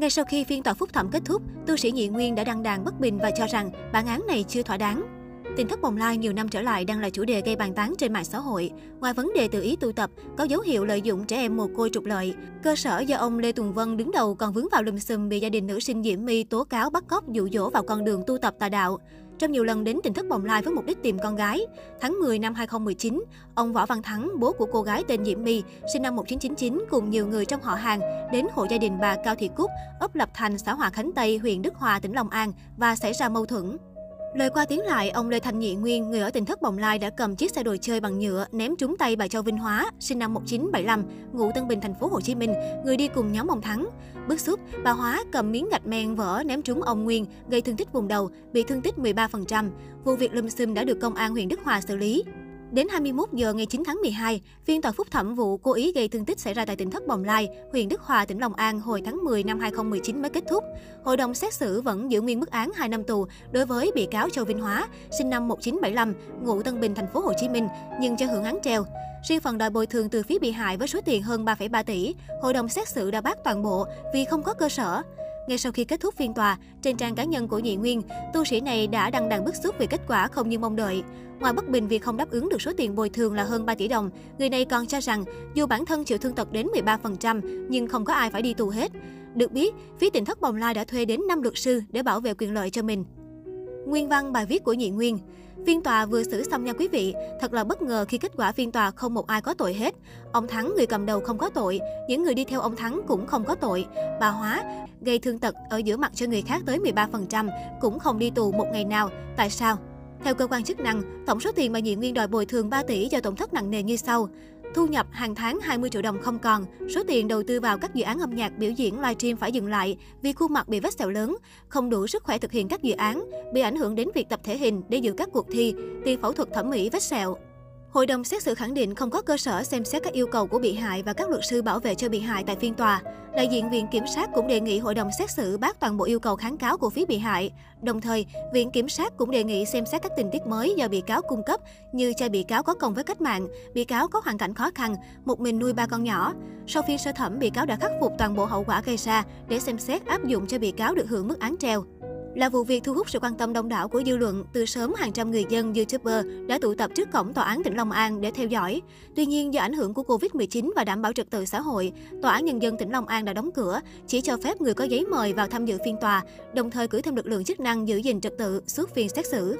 Ngay sau khi phiên tòa phúc thẩm kết thúc, tu sĩ Nhị Nguyên đã đăng đàn bất bình và cho rằng bản án này chưa thỏa đáng. Tình thất bồng lai nhiều năm trở lại đang là chủ đề gây bàn tán trên mạng xã hội. Ngoài vấn đề tự ý tu tập, có dấu hiệu lợi dụng trẻ em mồ côi trục lợi. Cơ sở do ông Lê Tùng Vân đứng đầu còn vướng vào lùm xùm bị gia đình nữ sinh Diễm My tố cáo bắt cóc dụ dỗ vào con đường tu tập tà đạo. Trong nhiều lần đến tỉnh thất bồng lai với mục đích tìm con gái, tháng 10 năm 2019, ông Võ Văn Thắng, bố của cô gái tên Diễm My, sinh năm 1999 cùng nhiều người trong họ hàng đến hộ gia đình bà Cao Thị Cúc, ấp Lập Thành, xã Hòa Khánh Tây, huyện Đức Hòa, tỉnh Long An và xảy ra mâu thuẫn. Lời qua tiếng lại, ông Lê Thanh Nhị Nguyên, người ở tỉnh thất Bồng Lai đã cầm chiếc xe đồ chơi bằng nhựa ném trúng tay bà Châu Vinh Hóa, sinh năm 1975, ngụ Tân Bình, thành phố Hồ Chí Minh, người đi cùng nhóm ông Thắng. Bức xúc, bà Hóa cầm miếng gạch men vỡ ném trúng ông Nguyên, gây thương tích vùng đầu, bị thương tích 13%. Vụ việc lùm xùm đã được công an huyện Đức Hòa xử lý. Đến 21 giờ ngày 9 tháng 12, phiên tòa phúc thẩm vụ cố ý gây thương tích xảy ra tại tỉnh Thất Bồng Lai, huyện Đức Hòa, tỉnh Long An hồi tháng 10 năm 2019 mới kết thúc. Hội đồng xét xử vẫn giữ nguyên mức án 2 năm tù đối với bị cáo Châu Vinh Hóa, sinh năm 1975, ngụ Tân Bình, thành phố Hồ Chí Minh, nhưng cho hưởng án treo. Riêng phần đòi bồi thường từ phía bị hại với số tiền hơn 3,3 tỷ, hội đồng xét xử đã bác toàn bộ vì không có cơ sở. Ngay sau khi kết thúc phiên tòa, trên trang cá nhân của Nhị Nguyên, tu sĩ này đã đăng đàn bức xúc về kết quả không như mong đợi. Ngoài bất bình vì không đáp ứng được số tiền bồi thường là hơn 3 tỷ đồng, người này còn cho rằng dù bản thân chịu thương tật đến 13% nhưng không có ai phải đi tù hết. Được biết, phía tỉnh thất bồng lai đã thuê đến 5 luật sư để bảo vệ quyền lợi cho mình. Nguyên văn bài viết của Nhị Nguyên Phiên tòa vừa xử xong nha quý vị, thật là bất ngờ khi kết quả phiên tòa không một ai có tội hết. Ông Thắng, người cầm đầu không có tội, những người đi theo ông Thắng cũng không có tội. Bà Hóa, gây thương tật ở giữa mặt cho người khác tới 13%, cũng không đi tù một ngày nào. Tại sao? Theo cơ quan chức năng, tổng số tiền mà Nhị Nguyên đòi bồi thường 3 tỷ do tổn thất nặng nề như sau. Thu nhập hàng tháng 20 triệu đồng không còn, số tiền đầu tư vào các dự án âm nhạc biểu diễn livestream phải dừng lại vì khuôn mặt bị vết sẹo lớn, không đủ sức khỏe thực hiện các dự án, bị ảnh hưởng đến việc tập thể hình để dự các cuộc thi, tiền phẫu thuật thẩm mỹ vết sẹo. Hội đồng xét xử khẳng định không có cơ sở xem xét các yêu cầu của bị hại và các luật sư bảo vệ cho bị hại tại phiên tòa. Đại diện Viện Kiểm sát cũng đề nghị hội đồng xét xử bác toàn bộ yêu cầu kháng cáo của phía bị hại. Đồng thời, Viện Kiểm sát cũng đề nghị xem xét các tình tiết mới do bị cáo cung cấp như cho bị cáo có công với cách mạng, bị cáo có hoàn cảnh khó khăn, một mình nuôi ba con nhỏ. Sau phiên sơ thẩm, bị cáo đã khắc phục toàn bộ hậu quả gây ra để xem xét áp dụng cho bị cáo được hưởng mức án treo. Là vụ việc thu hút sự quan tâm đông đảo của dư luận, từ sớm hàng trăm người dân, youtuber đã tụ tập trước cổng tòa án tỉnh Long An để theo dõi. Tuy nhiên, do ảnh hưởng của Covid-19 và đảm bảo trật tự xã hội, tòa án nhân dân tỉnh Long An đã đóng cửa, chỉ cho phép người có giấy mời vào tham dự phiên tòa, đồng thời cử thêm lực lượng chức năng giữ gìn trật tự suốt phiên xét xử.